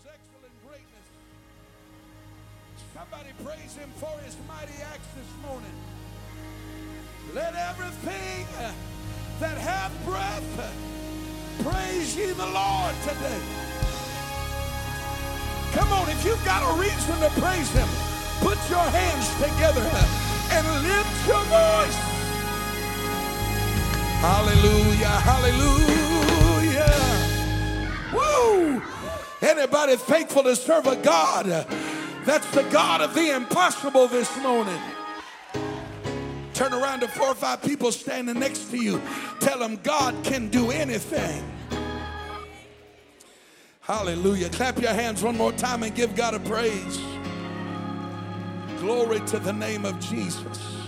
his excellent greatness. Somebody praise him for his mighty acts this morning. Let everything that hath breath praise ye the Lord today. Come on, if you've got a reason to praise him, put your hands together and lift your voice. Hallelujah, hallelujah. Anybody thankful to serve a God that's the God of the impossible this morning? Turn around to four or five people standing next to you. Tell them God can do anything. Hallelujah. Clap your hands one more time and give God a praise. Glory to the name of Jesus.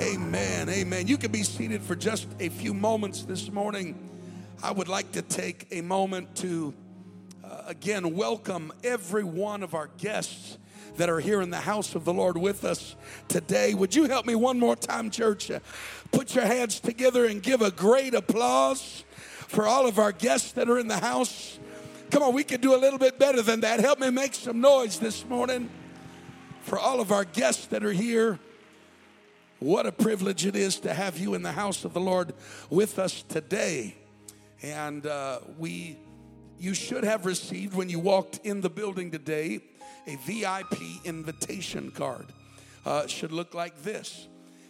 Amen. Amen. You can be seated for just a few moments this morning. I would like to take a moment to again welcome every one of our guests that are here in the house of the Lord with us today. Would you help me one more time, church? Put your hands together and give a great applause for all of our guests that are in the house. Come on, we can do a little bit better than that. Help me make some noise this morning for all of our guests that are here. What a privilege it is to have you in the house of the Lord with us today. And uh, we, you should have received when you walked in the building today a VIP invitation card. Uh, should look like this.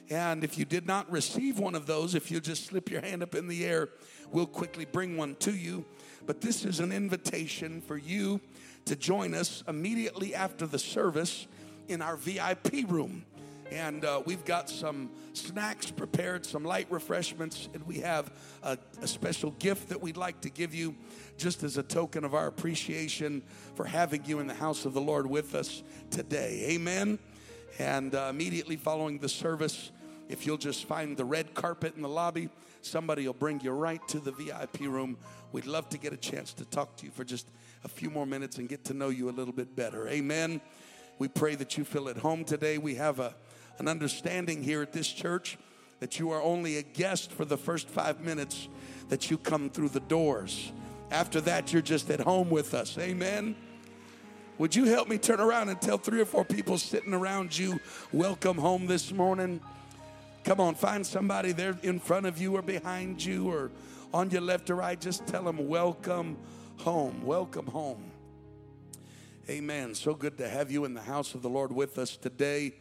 And if you did not receive one of those, if you just slip your hand up in the air, we'll quickly bring one to you. But this is an invitation for you to join us immediately after the service in our VIP room. And uh, we've got some snacks prepared, some light refreshments, and we have a, a, special gift that we'd like to give you just as a token of our appreciation for having you in the house of the Lord with us today. Amen. And uh, immediately following the service, if you'll just find the red carpet in the lobby, somebody will bring you right to the VIP room. We'd love to get a chance to talk to you for just a few more minutes and get to know you a little bit better. Amen. We pray that you feel at home today. We have a, an understanding here at this church that you are only a guest for the first five minutes that you come through the doors. After that, you're just at home with us. Amen. Would you help me turn around and tell three or four people sitting around you, welcome home this morning? Come on, find somebody there in front of you or behind you or on your left or right. Just tell them, welcome home. Welcome home. Amen. So good to have you in the house of the Lord with us today.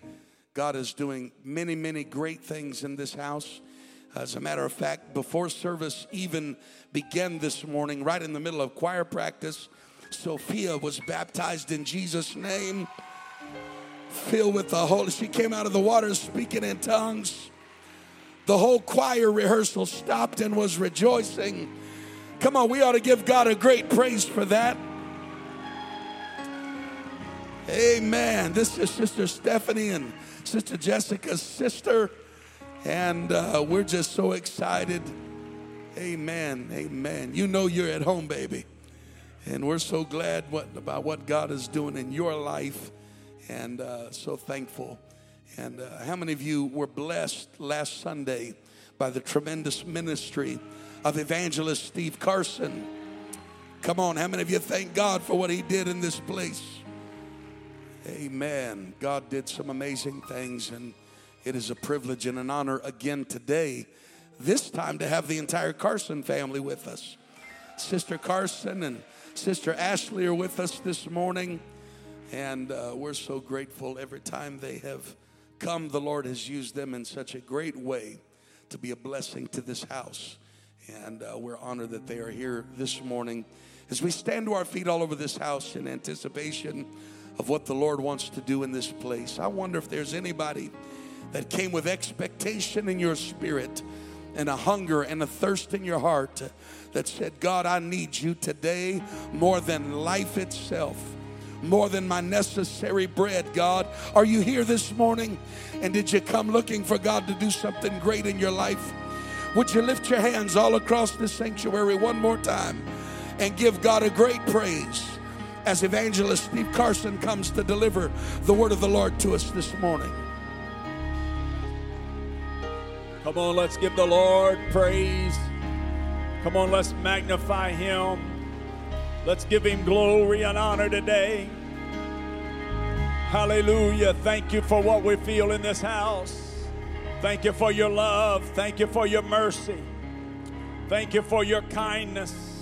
God is doing many, many great things in this house. As a matter of fact, before service even began this morning, right in the middle of choir practice, Sophia was baptized in Jesus' name, filled with the Holy. She came out of the water speaking in tongues. The whole choir rehearsal stopped and was rejoicing. Come on, we ought to give God a great praise for that. Amen. This is Sister Stephanie and Sister Jessica's sister. And uh, we're just so excited. Amen. Amen. You know you're at home, baby. And we're so glad what, about what God is doing in your life and uh, so thankful. And uh, how many of you were blessed last Sunday by the tremendous ministry of evangelist Steve Carson? Come on, how many of you thank God for what he did in this place? Amen. God did some amazing things, and it is a privilege and an honor again today, this time to have the entire Carson family with us. Sister Carson and Sister Ashley are with us this morning, and uh, we're so grateful every time they have come. The Lord has used them in such a great way to be a blessing to this house, and uh, we're honored that they are here this morning. As we stand to our feet all over this house in anticipation of what the Lord wants to do in this place. I wonder if there's anybody that came with expectation in your spirit and a hunger and a thirst in your heart that said, God, I need you today more than life itself. More than my necessary bread, God. Are you here this morning? And did you come looking for God to do something great in your life? Would you lift your hands all across the sanctuary one more time and give God a great praise? As evangelist Steve Carson comes to deliver the word of the Lord to us this morning. Come on, let's give the Lord praise. Come on, let's magnify him. Let's give him glory and honor today. Hallelujah. Thank you for what we feel in this house. Thank you for your love. Thank you for your mercy. Thank you for your kindness.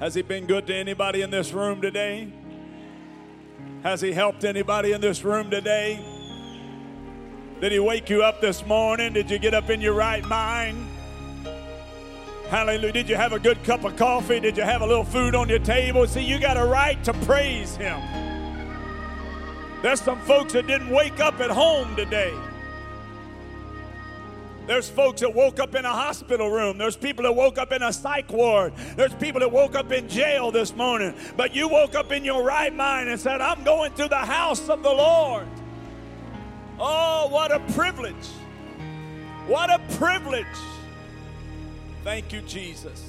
Has he been good to anybody in this room today? Has he helped anybody in this room today? Did he wake you up this morning? Did you get up in your right mind? Hallelujah. Did you have a good cup of coffee? Did you have a little food on your table? See, you got a right to praise him. There's some folks that didn't wake up at home today. There's folks that woke up in a hospital room. There's people that woke up in a psych ward. There's people that woke up in jail this morning. But you woke up in your right mind and said, I'm going to the house of the Lord. Oh, what a privilege! What a privilege! Thank you, Jesus.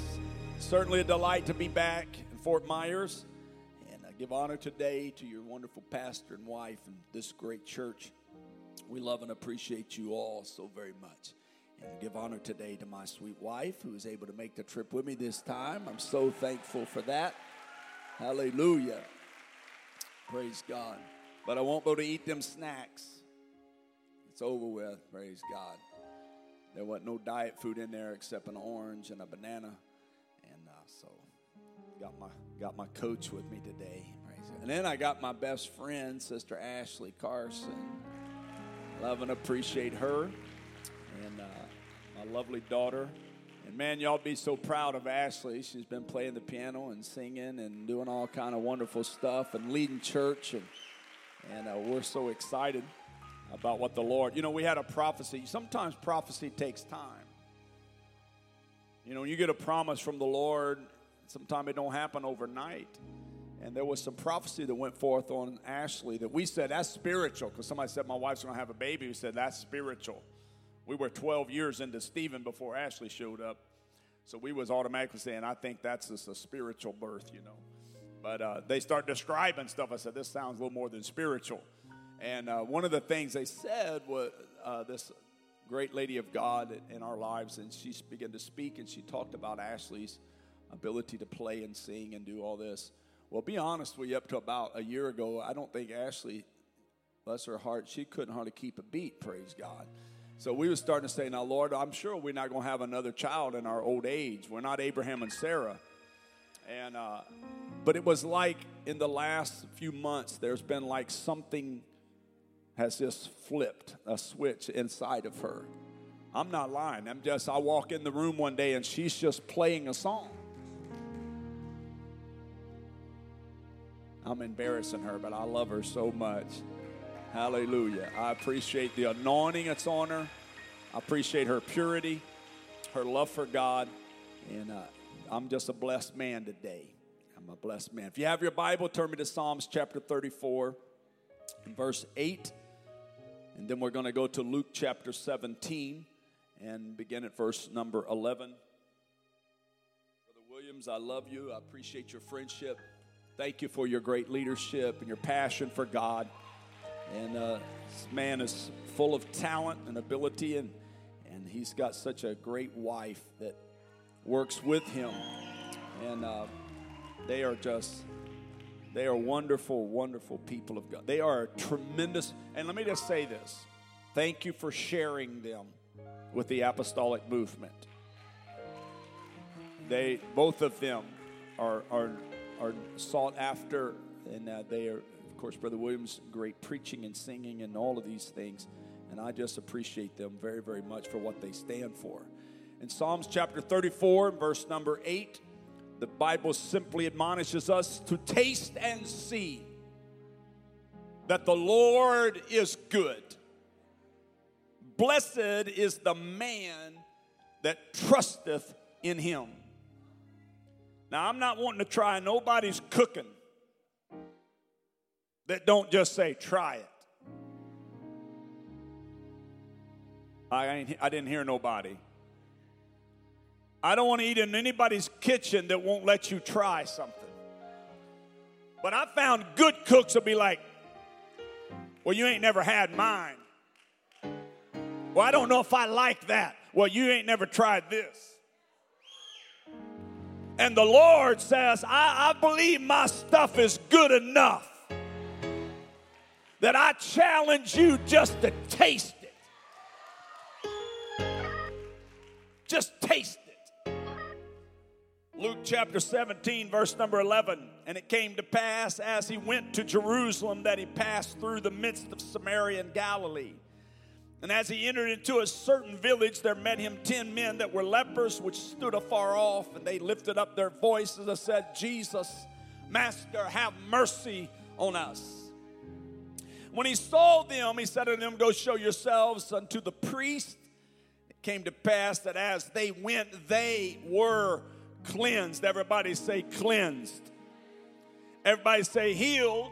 Certainly a delight to be back in Fort Myers. And I give honor today to your wonderful pastor and wife and this great church. We love and appreciate you all so very much. And give honor today to my sweet wife who is able to make the trip with me this time. I'm so thankful for that. Hallelujah. Praise God. But I won't go to eat them snacks. It's over with. Praise God. There wasn't no diet food in there except an orange and a banana, and uh, so got my got my coach with me today. And then I got my best friend, Sister Ashley Carson. Love and appreciate her, and uh, my lovely daughter. And man, y'all be so proud of Ashley. She's been playing the piano and singing and doing all kind of wonderful stuff and leading church, and and uh, we're so excited about what the Lord, you know, we had a prophecy. Sometimes prophecy takes time. You know, you get a promise from the Lord, sometimes it don't happen overnight. And there was some prophecy that went forth on Ashley that we said that's spiritual because somebody said my wife's going to have a baby. We said that's spiritual. We were 12 years into Stephen before Ashley showed up, so we was automatically saying I think that's just a spiritual birth, you know. But uh, they start describing stuff. I said this sounds a little more than spiritual. And uh, one of the things they said was uh, this great lady of God in our lives, and she began to speak, and she talked about Ashley's ability to play and sing and do all this. Well, be honest with you, up to about a year ago, I don't think Ashley, bless her heart, she couldn't hardly keep a beat, praise God. So we were starting to say, now, Lord, I'm sure we're not going to have another child in our old age. We're not Abraham and Sarah. And, uh, but it was like in the last few months, there's been like something has just flipped a switch inside of her. I'm not lying. I'm just, I walk in the room one day and she's just playing a song. I'm embarrassing her, but I love her so much. Hallelujah. I appreciate the anointing that's on her. I appreciate her purity, her love for God. And uh, I'm just a blessed man today. I'm a blessed man. If you have your Bible, turn me to Psalms chapter 34, verse 8 and then we're going to go to Luke chapter 17 and begin at verse number 11. Brother Williams, I love you. I appreciate your friendship. Thank you for your great leadership and your passion for God. And uh, this man is full of talent and ability, and, and he's got such a great wife that works with him. And uh, they are just they are wonderful, wonderful people of God. They are tremendous. And let me just say this thank you for sharing them with the apostolic movement. They, both of them, are, are, are sought after, and uh, they are, course, Brother Williams, great preaching and singing and all of these things. And I just appreciate them very, very much for what they stand for. In Psalms chapter 34, verse number 8, the Bible simply admonishes us to taste and see that the Lord is good. Blessed is the man that trusteth in him. Now, I'm not wanting to try nobody's cooking that don't just say, try it. I, I didn't hear nobody. I don't want to eat in anybody's kitchen that won't let you try something. But I found good cooks will be like, well, you ain't never had mine. Well, I don't know if I like that. Well, you ain't never tried this. And the Lord says, I, I believe my stuff is good enough that I challenge you just to taste it. Just taste it. Luke chapter 17, verse number 11. And it came to pass as he went to Jerusalem that he passed through the midst of Samaria and Galilee. And as he entered into a certain village, there met him ten men that were lepers, which stood afar off, and they lifted up their voices and said, Jesus, Master, have mercy on us. When he saw them, he said to them, Go show yourselves unto the priest. It came to pass that as they went, they were cleansed. Everybody say cleansed. Everybody say healed,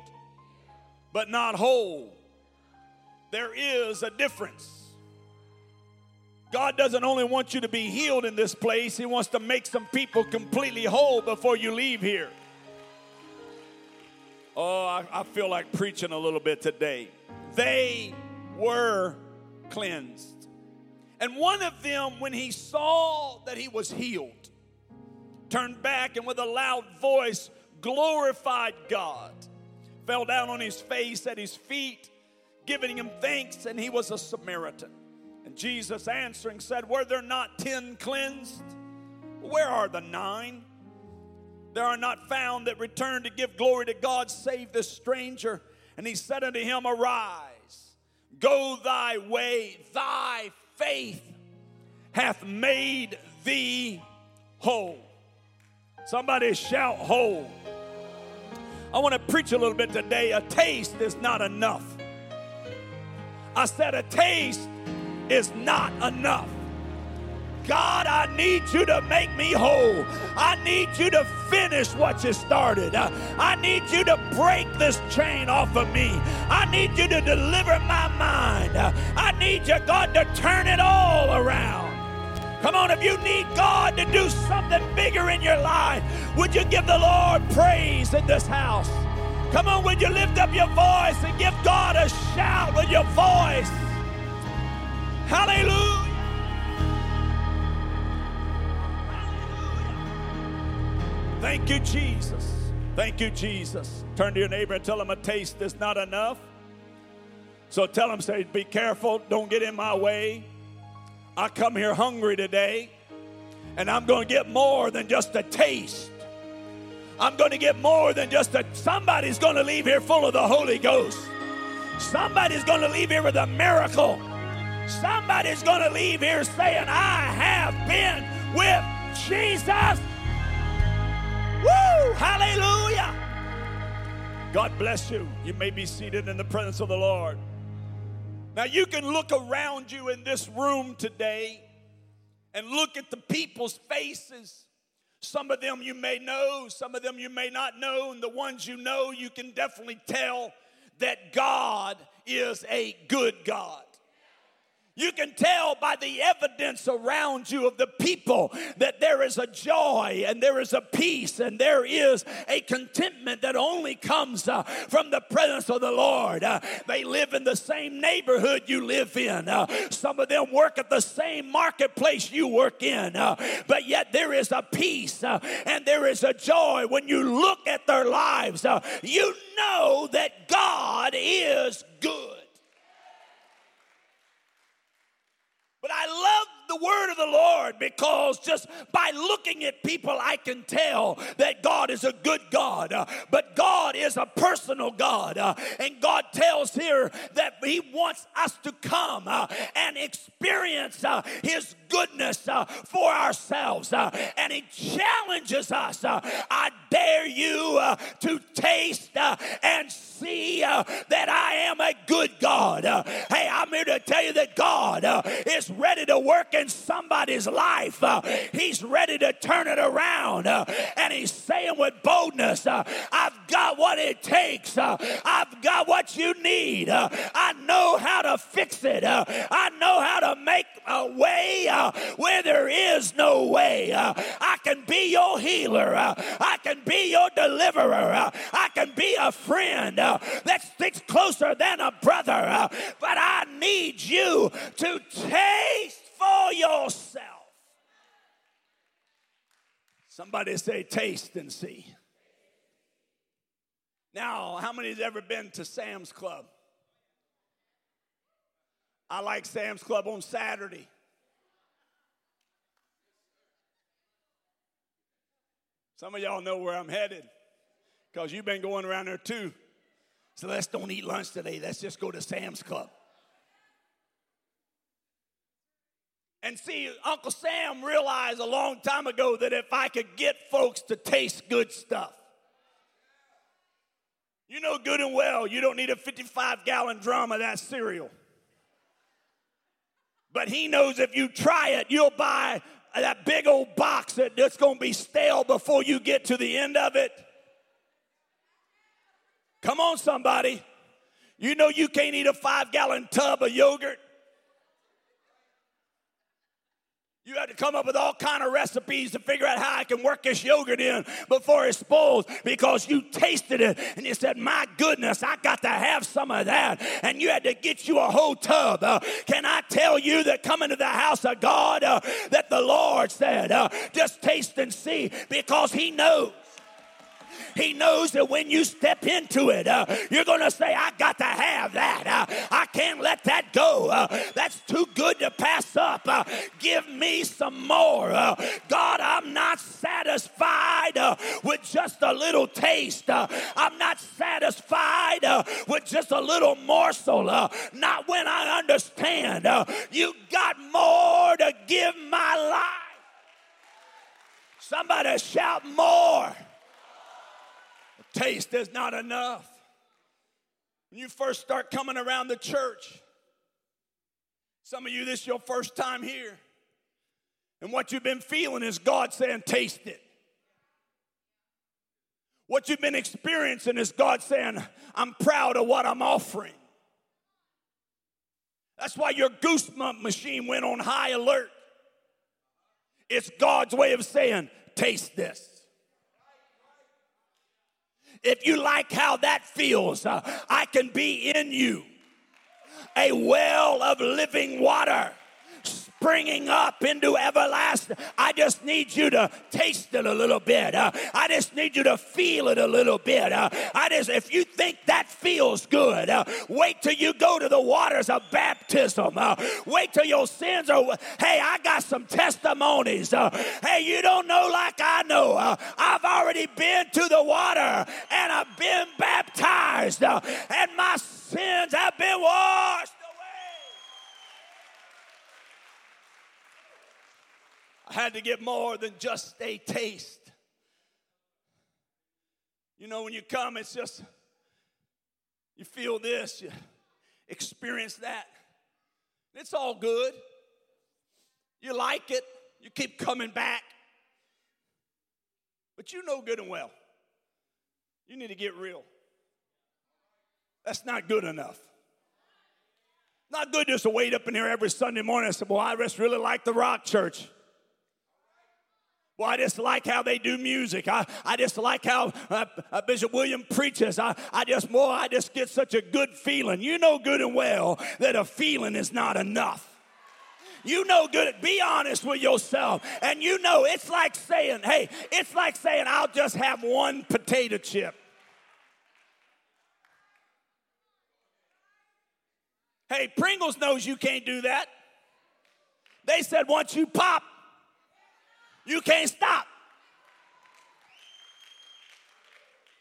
but not whole there is a difference. God doesn't only want you to be healed in this place, He wants to make some people completely whole before you leave here. Oh, I, I, feel like preaching a little bit today. They were cleansed. And one of them, when he saw that he was healed, turned back and with a loud voice glorified God, fell down on his face at his feet giving him thanks, and he was a Samaritan. And Jesus answering said, Were there not ten cleansed? Where are the nine? There are not found that return to give glory to God, save this stranger. And he said unto him, Arise, go thy way, thy faith hath made thee whole. Somebody shout, whole. I want to preach a little bit today. A taste is not enough. I said, a taste is not enough. God, I need you to make me whole. I need you to finish what you started. I need you to break this chain off of me. I need you to deliver my mind. I need you, God, to turn it all around. Come on, if you need God to do something bigger in your life, would you give the Lord praise in this house? Come on, would you lift up your voice and give God a shout with your voice? Hallelujah. Thank you, Jesus. Thank you, Jesus. Turn to your neighbor and tell him a taste is not enough. So tell him, say, be careful, don't get in my way. I come here hungry today, and I'm going to get more than just a taste. I'm going to get more than just a. Somebody's going to leave here full of the Holy Ghost. Somebody's going to leave here with a miracle. Somebody's going to leave here saying, I have been with Jesus. Woo! Hallelujah. God bless you. You may be seated in the presence of the Lord. Now, you can look around you in this room today and look at the people's faces some of them you may know, some of them you may not know, and the ones you know, you can definitely tell that God is a good God. You can tell by the evidence around you of the people that there is a joy and there is a peace and there is a contentment that only comes uh, from the presence of the Lord. Uh, they live in the same neighborhood you live in. Uh, some of them work at the same marketplace you work in. Uh, but yet there is a peace uh, and there is a joy when you look at their lives. Uh, you know that God is good. But I love the word of the Lord because just by looking at people, I can tell that God is a good God. Uh, but God is a personal God. Uh, and God tells here that He wants us to come uh, and experience His goodness uh, for ourselves. Uh, and He challenges us I dare you to taste and see that I am a good God. hey, I'm here to tell you that God is ready to work in somebody's life. Uh, he's ready to turn it around. Uh, and he's saying with boldness, uh, I've got what it takes. Uh, I've got what you need. Uh, I know how to fix it. Uh, I know how to a way uh, where there is no way. Uh, I can be your healer. Uh, I can be your deliverer. I can be a friend that sticks closer than a brother. but I need you to taste for yourself. Somebody say, taste and see. Now, how many has ever been to Sam's Club? I like Sam's Club on Saturday. Some of y'all know where I'm headed because you've been going around there too. So let's don't eat lunch today. Let's just go to Sam's Club. And see, Uncle Sam realized a long time ago that if I could get folks to taste good stuff, you know good and well you don't need a 55 gallon drum of that cereal. But he knows if you try it, you'll buy that big old box that's going to be stale before you get to the end of it. Come on, somebody. You know you can't eat a five gallon tub of yogurt. You had to come up with all kind of recipes to figure out how I can work this yogurt in before it spoils because you tasted it and you said, "My goodness, I got to have some of that." And you had to get you a whole tub. Uh, can I tell you that coming to the house of God, uh, that the Lord said, uh, "Just taste and see," because He knows. He knows that when you step into it, uh, you're going to say, I got to have that. Uh, I can't let that go. Uh, that's too good to pass up. Uh, give me some more. Uh, God, I'm not satisfied uh, with just a little taste. I'm not satisfied with just a little morsel. not when I understand you got more to give my life. Somebody shout more taste is not enough. When you first start coming around the church, some of you, this is your first time here. And what you've been feeling is God saying, Taste it. What you've been experiencing is God saying, I'm proud of what I'm offering. That's why your goosebump machine went on high alert. It's God's way of saying, Taste this. If you like how that feels, uh, I can be in you. A well of living water springing up into everlasting. I just need you to taste it a little bit. Uh, I just need you to feel it a little bit. Uh, I just, if you think that feels good, uh, wait till you go to the waters of baptism. Uh, wait till your sins are. Hey, I got some testimonies. Uh, hey, you don't know like I know. Uh, I've already been to the water and I've been baptized, and my sins have been washed. I had to get more than just a taste. You know, when you come, it's just, you feel this, you experience that. It's all good. You like it, you keep coming back. But you know good and well, you need to get real. That's not good enough. Not good just to wait up in here every Sunday morning and say, Well, I just really like the rock church. Well, I just like how they do music. I, I just like how uh, uh, Bishop William preaches. I, I just more, I just get such a good feeling. You know good and well that a feeling is not enough. You know good. Be honest with yourself. And you know it's like saying, hey, it's like saying, I'll just have one potato chip. Hey, Pringles knows you can't do that. They said once you pop, you can't stop.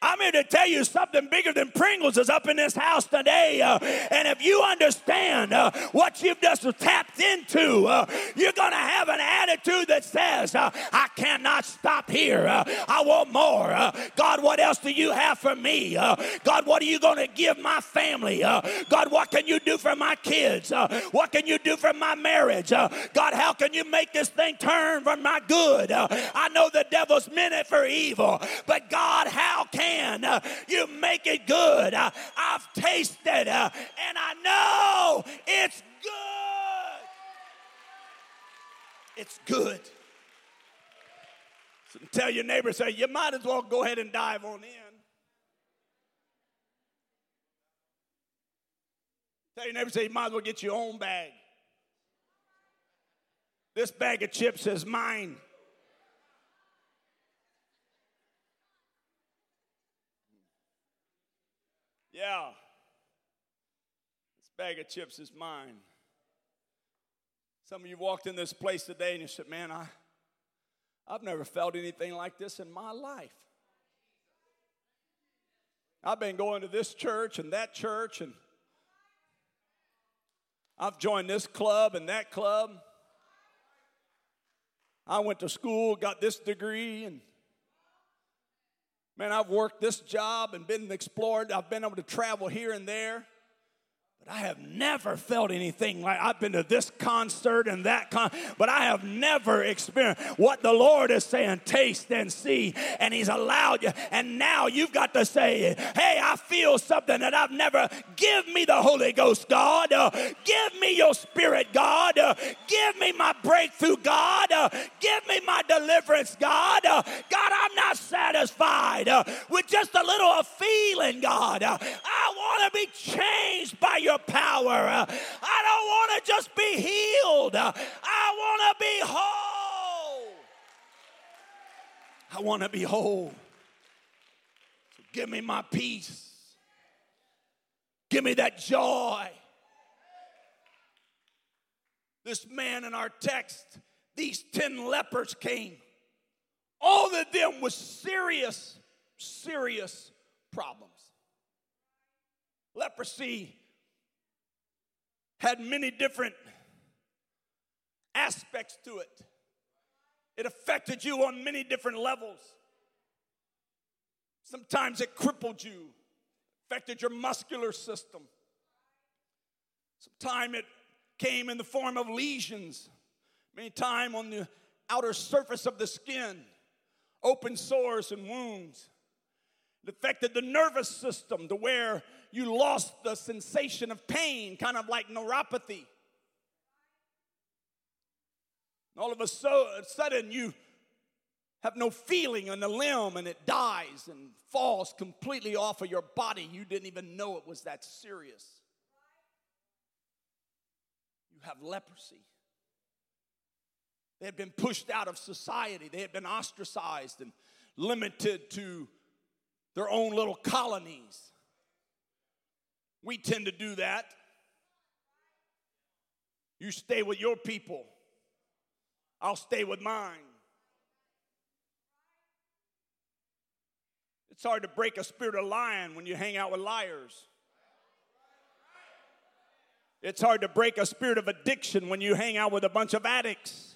I'm here to tell you something bigger than Pringles is up in this house today. Uh, and if you understand uh, what you've just tapped into, uh, you're going to have an attitude that says, uh, I cannot stop here. Uh, I want more. Uh, God, what else do you have for me? God, what are you going to give my family? God, what can you do for my kids? what can you do for my marriage? God, how can you make this thing turn for my good? I know the devil's meant it for evil, but God, how can uh, you make it good. Uh, I've tasted uh, and I know it's good. It's good. So tell your neighbor, say, you might as well go ahead and dive on in. Tell your neighbor, say, you might as well get your own bag. This bag of chips is mine. Yeah. This bag of chips is mine. Some of you walked in this place today and you said, Man, I, I've never felt anything like this in my life. I've been going to this church and that church, and I've joined this club and that club. I went to school, got this degree, and man, I've worked this job and been explored. I've been able to travel here and there. I have never felt anything like I've been to this concert and that con, but I have never experienced what the Lord is saying. Taste and see, and He's allowed you. And now you've got to say, "Hey, I feel something that I've never. Give me the Holy Ghost, God. Uh, give me Your Spirit, God. Uh, give me my breakthrough, God. Uh, give me my deliverance, God. Uh, God, I'm not satisfied uh, with just a little of feeling, God. Uh, want to be changed by Your power. I don't want to just be healed, I want to be whole. I want to be whole. So give me my peace. Give me that joy. This man in our text, these 10 lepers came. All of them was serious, serious problems. Leprosy had many different aspects to it. It affected you on many different levels. Sometimes it crippled you, affected your muscular system. Sometimes it came in the form of lesions, many time on the outer surface of the skin, open sores and wounds. It affected the nervous system to where you lost the sensation of pain, kind of like neuropathy. All of a sudden, you have no feeling in the limb and it dies and falls completely off of your body. You didn't even know it was that serious. You have leprosy. They had been pushed out of society, they had been ostracized and limited to their own little colonies. We tend to do that. You stay with your people, I'll stay with mine. It's hard to break a spirit of lying when you hang out with liars. It's hard to break a spirit of addiction when you hang out with a bunch of addicts.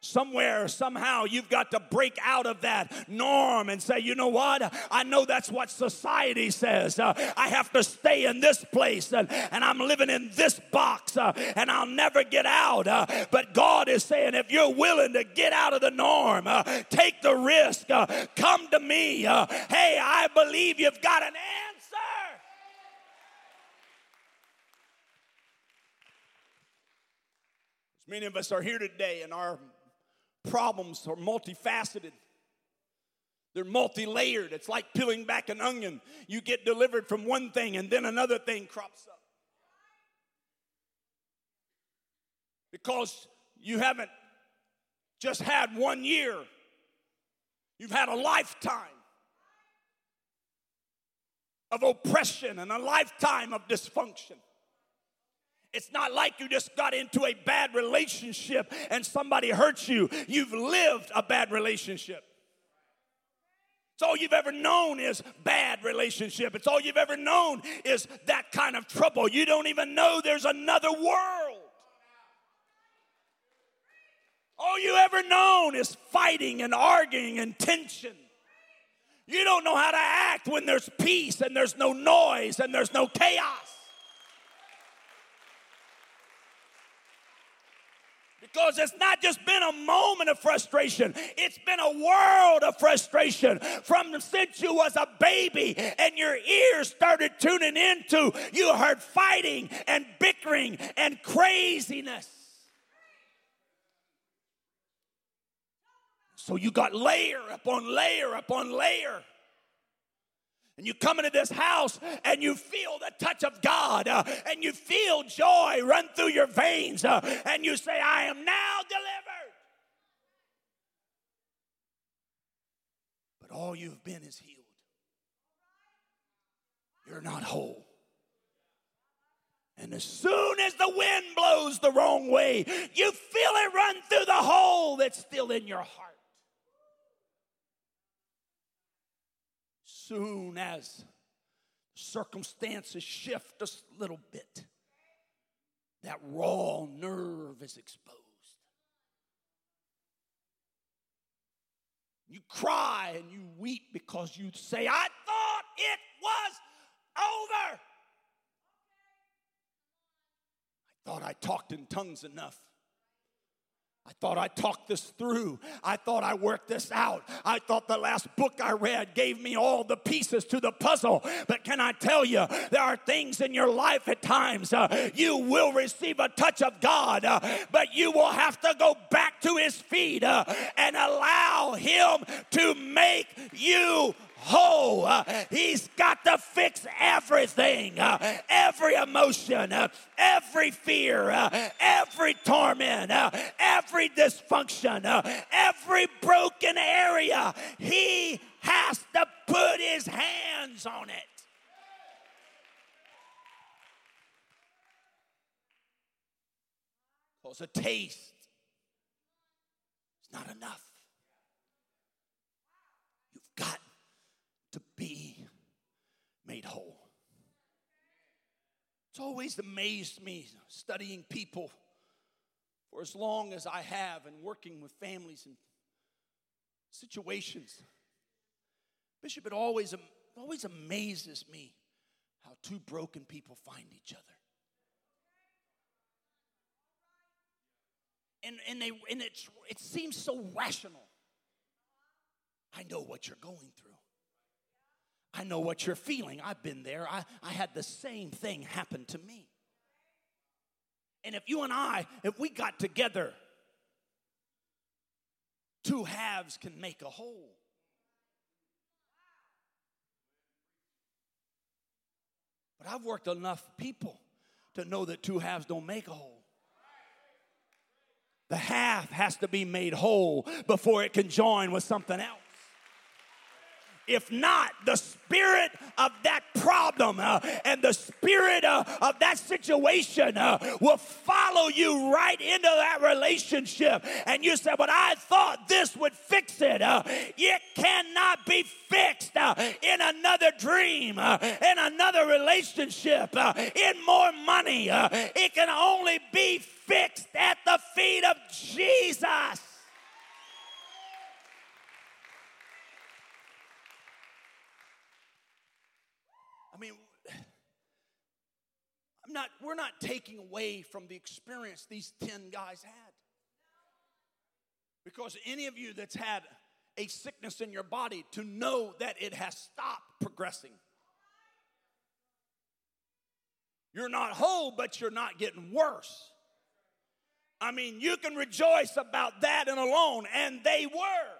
Somewhere, somehow, you've got to break out of that norm and say, you know what? I know that's what society says. Uh, I have to stay in this place and, and I'm living in this box uh, and I'll never get out. Uh, but God is saying, if you're willing to get out of the norm, uh, take the risk, uh, come to me. Uh, hey, I believe you've got an answer. Many of us are here today and our problems are multifaceted. They're multi layered. It's like peeling back an onion. You get delivered from one thing and then another thing crops up. Because you haven't just had one year, you've had a lifetime of oppression and a lifetime of dysfunction. It's not like you just got into a bad relationship and somebody hurt you. You've lived a bad relationship. It's all you've ever known is bad relationship. It's all you've ever known is that kind of trouble. You don't even know there's another world. All you ever known is fighting and arguing and tension. You don't know how to act when there's peace and there's no noise and there's no chaos. Because it's not just been a moment of frustration, it's been a world of frustration from since you was a baby and your ears started tuning into, you heard fighting and bickering and craziness. So you got layer upon layer upon layer. And you come into this house and you feel the touch of God uh, and you feel joy run through your veins uh, and you say, I am now delivered. But all you've been is healed. you're not whole. And as soon as the wind blows the wrong way, you feel it run through the hole that's still in your heart. Soon as circumstances shift a little bit, that raw nerve is exposed. You cry and you weep because you say, I thought it was over. I thought I talked in tongues enough. I thought I talked this through. I thought I worked this out. I thought the last book I read gave me all the pieces to the puzzle. But can I tell you, there are things in your life at times uh, you will receive a touch of God, uh, but you will have to go back to His feet uh, and allow Him to make you whole. Uh, he's got to fix everything, uh, every emotion, uh, every fear, every torment, every dysfunction, every broken area. He has to put his hands on it. Because a taste is not enough. You've got to be made whole. It's always amazed me studying people for as long as I have and working with families and situations. Bishop, it always, always amazes me how two broken people find each other. And, and, they, and it, it seems so rational. I know what you're going through. I know what you're feeling. I've been there. I, I had the same thing happen to me. And if you and I, if we got together, two halves can make a whole. But I've worked enough people to know that two halves don't make a whole. The half has to be made whole before it can join with something else. If not, the spirit of that problem uh, and the spirit uh, of that situation uh, will follow you right into that relationship. And you said, But I thought this would fix it. Uh, it cannot be fixed uh, in another dream, uh, in another relationship, in more money. it can only be fixed at the feet of Jesus. I mean, I'm not, we're not taking away from the experience these 10 guys had. Because any of you that's had a sickness in your body to know that it has stopped progressing. You're not whole, but you're not getting worse. I mean, you can rejoice about that and alone, and they were.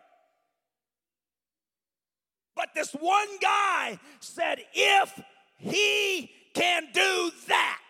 But this one guy said, if he can do that,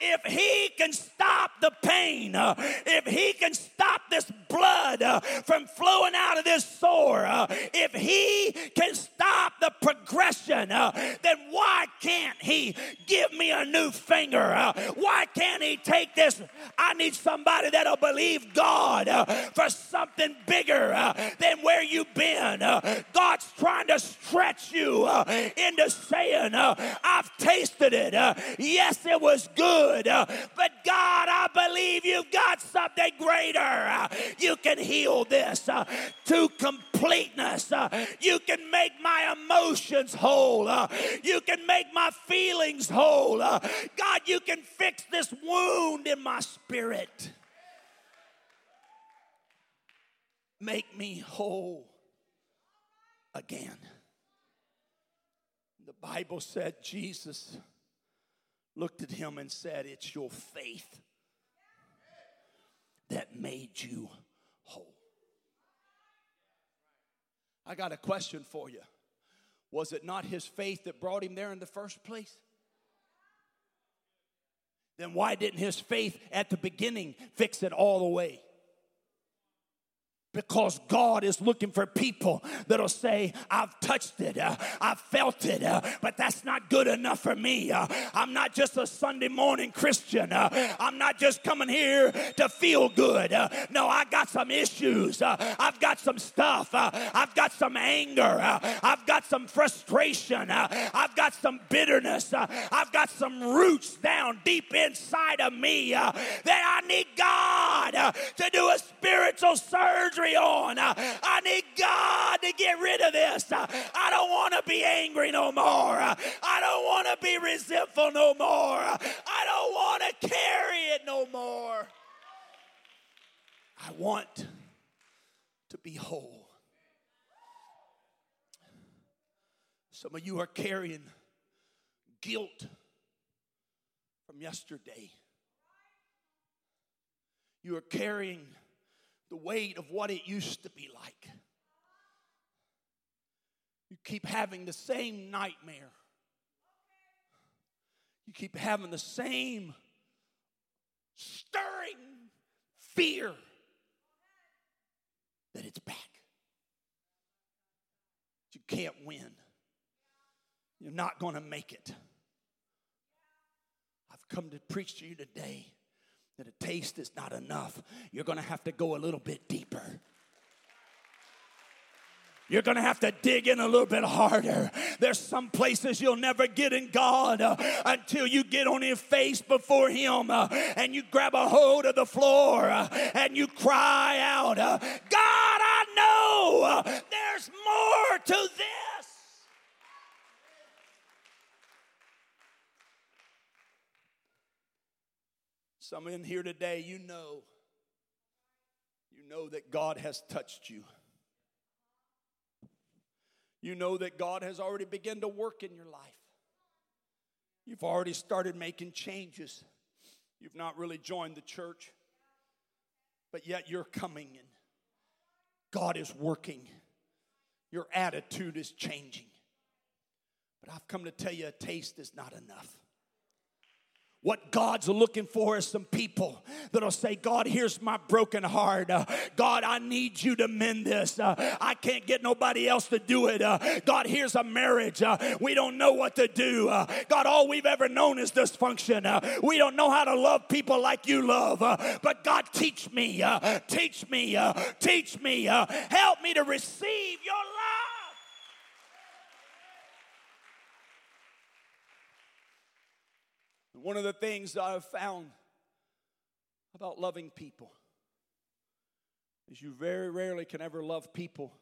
if he can stop the pain, uh, if he can stop this blood uh, from flowing out of this sore, uh, if he can stop the progression, uh, then why can't he give me a new finger? Uh? Why can't he take this? I need somebody that'll believe God uh, for something bigger than where you've been. God's trying to stretch you into saying, I've tasted it. yes, it was good good. But God, I believe you've got something greater. You can heal this to completeness. You can make my emotions whole. You can make my feelings whole. God, you can fix this wound in my spirit. Make me whole again. The Bible said Jesus looked at him and said, It's your faith that made you whole. I got a question for you. Was it not his faith that brought him there in the first place? Then why didn't his faith at the beginning fix it all the way? Because God is looking for people that'll say, I've touched it, uh, I've felt it, uh, but that's not good enough for me. Uh, I'm not just a Sunday morning Christian. Uh, I'm not just coming here to feel good. Uh, no, I got some issues. Uh, I've got some stuff. I've got some anger. I've got some frustration. I've got some bitterness. I've got some roots down deep inside of me that I need God to do a spiritual surgery on. Uh, I need God to get rid of this. Uh, I don't want to be angry no more. Uh, I don't want to be resentful no more. I don't want to carry it no more. I want to be whole. Some of you are carrying guilt from yesterday. You are carrying the weight of what it used to be like. You keep having the same nightmare. You keep having the same stirring fear that it's back. You can't win. You're not going to make it. I've come to preach to you today that a taste is not enough. You're going to have to go a little bit deeper. You're going to have to dig in a little bit harder. There's some places you'll never get in God uh, until you get on your face before Him uh, and you grab a hold of the floor uh, and you cry out, uh, God, I know uh, there's more to this. Some in here today, you know, you know that God has touched you. You know that God has already begun to work in your life. You've already started making changes. You've not really joined the church, but yet you're coming and God is working. Your attitude is changing. But I've come to tell you a taste is not enough. What God's looking for is some people that'll say, God, here's my broken heart. Uh, God, I need you to mend this. Uh, I can't get nobody else to do it. Uh, God, here's a marriage. Uh, we don't know what to do. Uh, God, all we've ever known is dysfunction. Uh, we don't know how to love people like you love. but God, teach me, teach me, teach me, help me to receive your love. One of the things that I've found about loving people is you very rarely can ever love people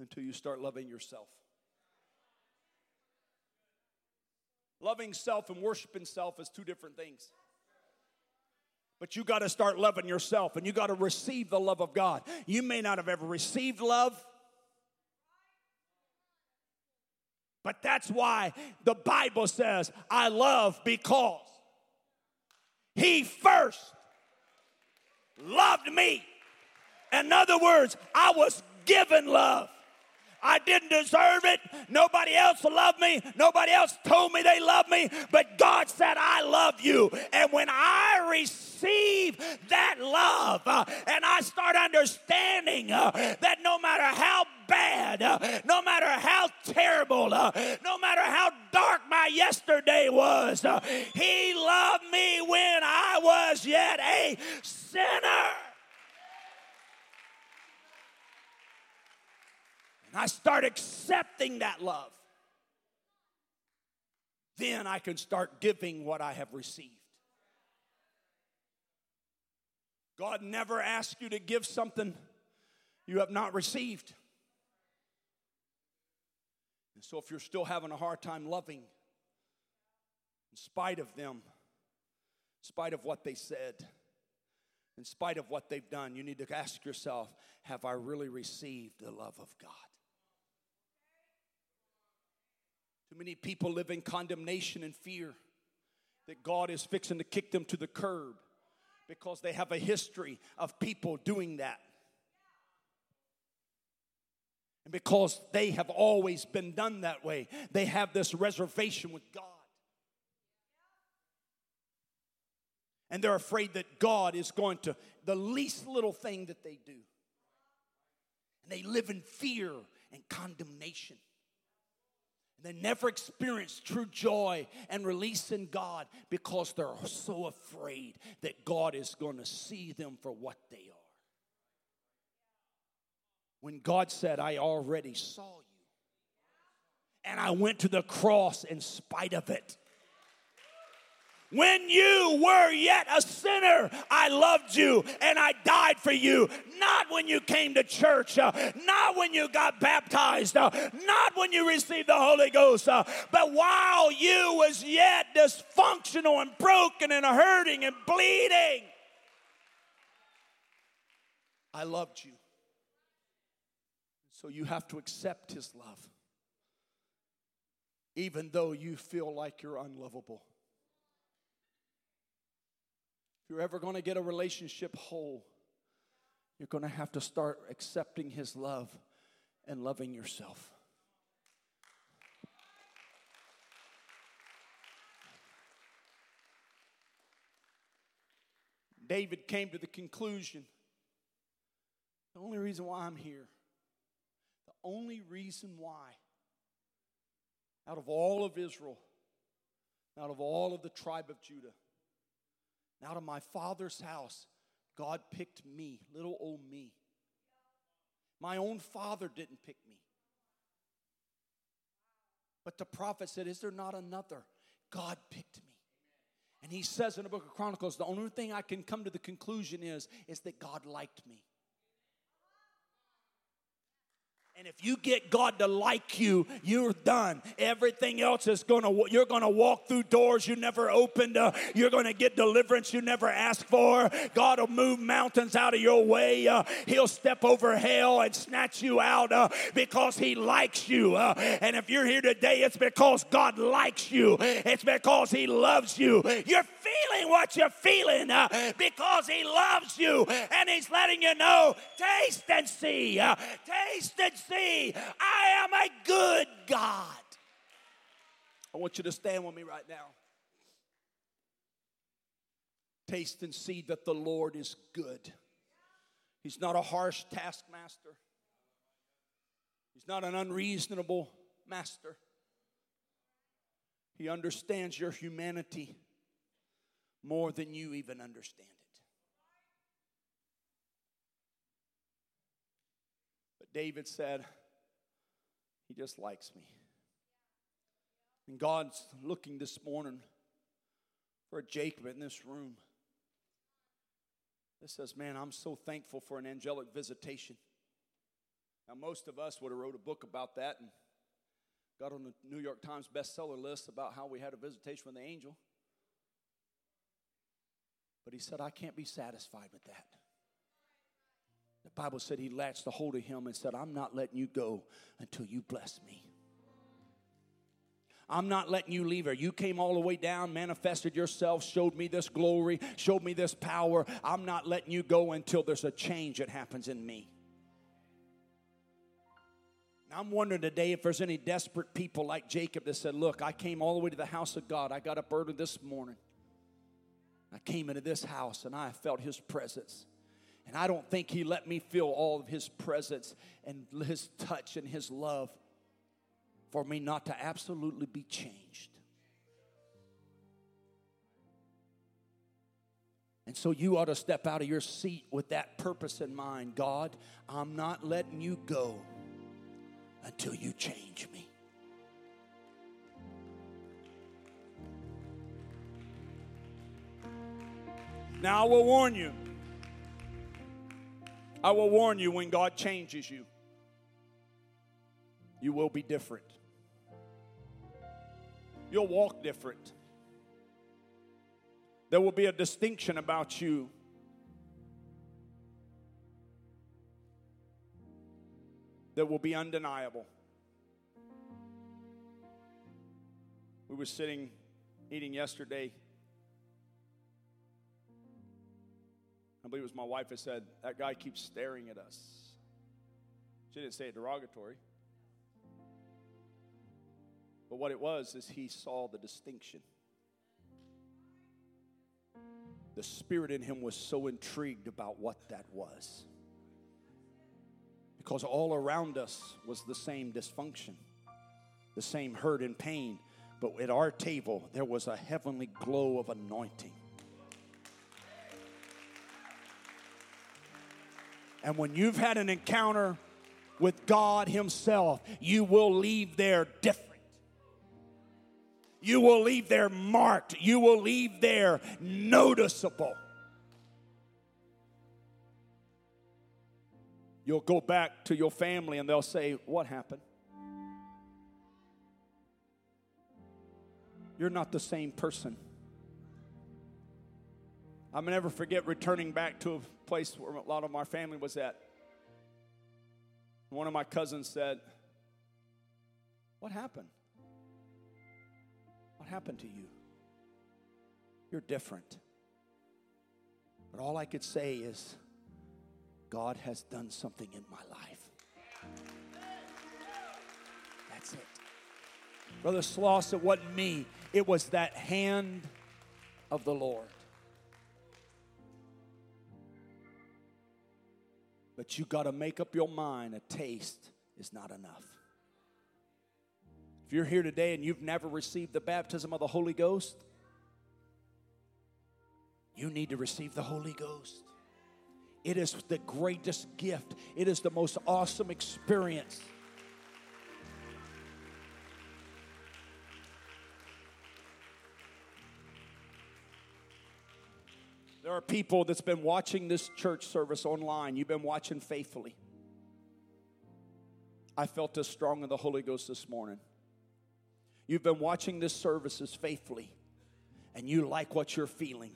until you start loving yourself. Loving self and worshiping self is two different things. But you got to start loving yourself and you got to receive the love of God. You may not have ever received love, But that's why the Bible says, I love because He first loved me. In other words, I was given love. I didn't deserve it. Nobody else loved me. Nobody else told me they loved me. But God said, I love you. And when I receive that love uh, and I start understanding uh, that no matter how bad, uh, no matter how terrible, uh, no matter how dark my yesterday was, uh, He loved me when I was yet a sinner. and I start accepting that love, then I can start giving what I have received. God never asks you to give something you have not received. And so, if you're still having a hard time loving, in spite of them, in spite of what they said, in spite of what they've done, you need to ask yourself Have I really received the love of God? Too many people live in condemnation and fear that God is fixing to kick them to the curb because they have a history of people doing that. And because they have always been done that way, they have this reservation with God. And they're afraid that God is going to, the least little thing that they do, And they live in fear and condemnation. And they never experience true joy and release in God because they're so afraid that God is going to see them for what they are. When God said, I already saw you, and I went to the cross in spite of it. When you were yet a sinner, I loved you and I died for you. Not when you came to church, uh, not when you got baptized, uh, not when you received the Holy Ghost, uh, but while you was yet dysfunctional and broken and hurting and bleeding. I loved you. So you have to accept his love, even though you feel like you're unlovable. If you're ever going to get a relationship whole, you're going to have to start accepting His love and loving yourself. David came to the conclusion the only reason why I'm here, only reason why, out of all of Israel, out of all of the tribe of Judah, out of my father's house, God picked me, little old me. My own father didn't pick me. But the prophet said, Is there not another? God picked me. And he says in the book of Chronicles, the only thing I can come to the conclusion is, is that God liked me. And if you get God to like you, you're done. Everything else is gonna, you're gonna walk through doors you never opened. Uh, you're gonna get deliverance you never asked for. God will move mountains out of your way. Uh, he'll step over hell and snatch you out uh, because He likes you. Uh, and if you're here today, it's because God likes you, it's because He loves you. You're feeling what you're feeling uh, because He loves you and He's letting you know taste and see, uh, taste and see I am a good God. I want you to stand with me right now. Taste and see that the Lord is good. He's not a harsh taskmaster. He's not an unreasonable master. He understands your humanity more than you even understand it. But David said, He just likes me. And God's looking this morning for a Jacob in this room that says, Man, I'm so thankful for an angelic visitation. Now, most of us would have wrote a book about that and got on the New York Times bestseller list about how we had a visitation with the angel. But he said, I can't be satisfied with that. The Bible said he latched a hold of him and said, I'm not letting you go until you bless me. I'm not letting you leave her. You came all the way down, manifested yourself, showed me this glory, showed me this power. I'm not letting you go until there's a change that happens in me. I'm wondering today if there's any desperate people like Jacob that said, Look, I came all the way to the house of God. I got up early this morning. I came into this house and I felt his presence. And I don't think he let me feel all of his presence and his touch and his love for me not to absolutely be changed. And so you ought to step out of your seat with that purpose in mind. God, I'm not letting you go until you change me. Now, I will warn you. I will warn you when God changes you, you will be different. You'll walk different. There will be a distinction about you. That will be undeniable. We were sitting eating yesterday I believe it was my wife that said, That guy keeps staring at us. She didn't say it derogatory. But what it was is he saw the distinction. The spirit in him was so intrigued about what that was. Because all around us was the same dysfunction, the same hurt and pain. But at our table, there was a heavenly glow of anointing. And when you've had an encounter with God Himself, you will leave there different. You will leave there marked. You will leave there noticeable. You'll go back to your family and they'll say, What happened? You're not the same person. I'll never forget returning back to a place where a lot of my family was at. One of my cousins said, What happened? What happened to you? You're different. But all I could say is, God has done something in my life. That's it. Brother Sloss, it wasn't me, it was that hand of the Lord. But you got to make up your mind a taste is not enough. If you're here today and you've never received the baptism of the Holy Ghost, you need to receive the Holy Ghost. It is the greatest gift, it is the most awesome experience. Are people that's been watching this church service online. You've been watching faithfully. I felt as strong in the Holy Ghost this morning. You've been watching this services faithfully, and you like what you're feeling,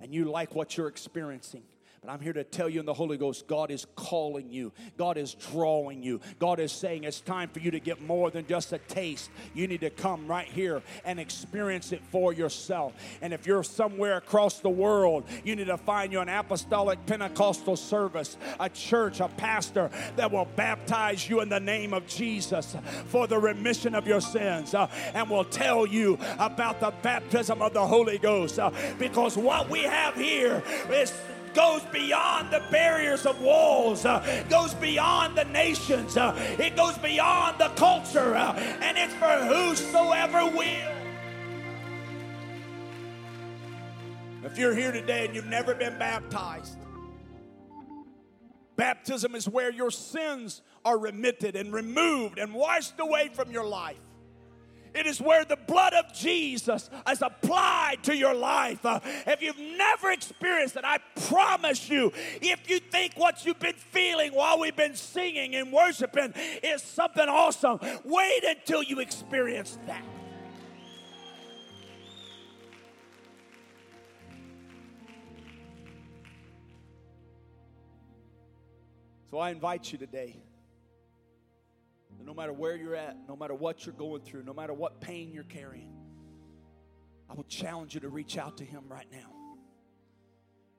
and you like what you're experiencing. But I'm here to tell you in the Holy Ghost, God is calling you. God is drawing you. God is saying it's time for you to get more than just a taste. You need to come right here and experience it for yourself. And if you're somewhere across the world, you need to find you an apostolic Pentecostal service, a church, a pastor that will baptize you in the name of Jesus for the remission of your sins uh, and will tell you about the baptism of the Holy Ghost. Uh, because what we have here is goes beyond the barriers of walls, uh, goes beyond the nations, uh, it goes beyond the culture, uh, and it's for whosoever will. If you're here today and you've never been baptized, baptism is where your sins are remitted and removed and washed away from your life. It is where the blood of Jesus is applied to your life. Uh, if you've never experienced it, I promise you, if you think what you've been feeling while we've been singing and worshiping is something awesome, wait until you experience that. So I invite you today no matter where you're at, no matter what you're going through, no matter what pain you're carrying, I will challenge you to reach out to Him right now.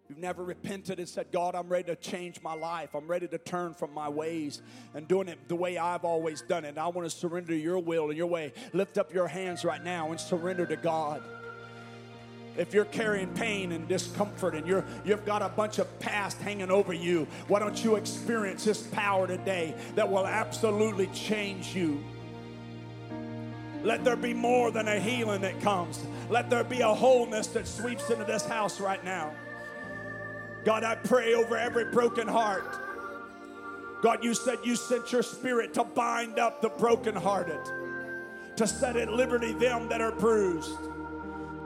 You've never repented and said, God, I'm ready to change my life. I'm ready to turn from my ways and doing it the way I've always done it. I want to surrender your will and your way. Lift up your hands right now and surrender to God if you're carrying pain and discomfort and you're you've got a bunch of past hanging over you why don't you experience his power today that will absolutely change you? Let there be more than a healing that comes. Let there be a wholeness that sweeps into this house right now. God i pray over every broken heart. God you said you sent your spirit to bind up the brokenhearted to set at liberty them that are bruised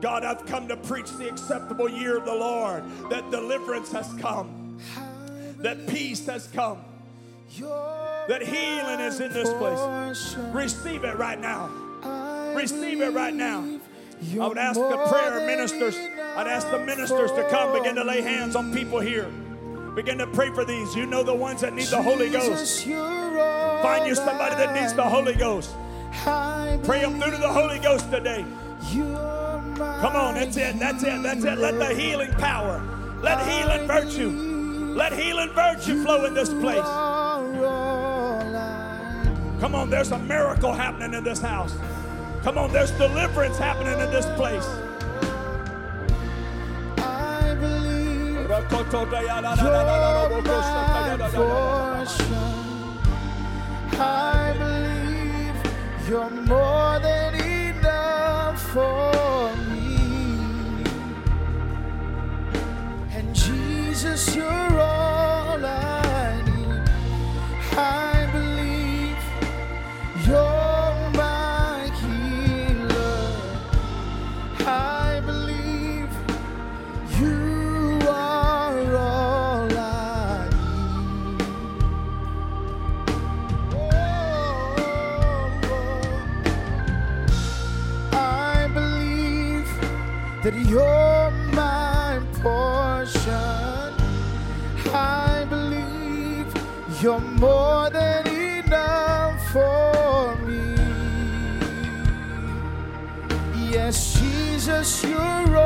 God, I've come to preach the acceptable year of the Lord, that deliverance has come, that peace has come, that healing is in this place. Receive it right now. Receive it right now. I would ask the prayer ministers, I'd ask the ministers to come begin to lay hands on people here. Begin to pray for these. You know the ones that need the Holy Ghost. Find you somebody that needs the Holy Ghost. Pray them through to the Holy Ghost today. Come on, that's it, that's it, that's it. Let the healing power, let healing virtue, let healing virtue flow in this place. Come on, there's a miracle happening in this house. Come on, there's deliverance happening in this place. I believe you're more than Jesus, you're all I need. I believe you're my healer. I believe you are all I need. Oh, oh, oh. I believe that you're Jesus, you're all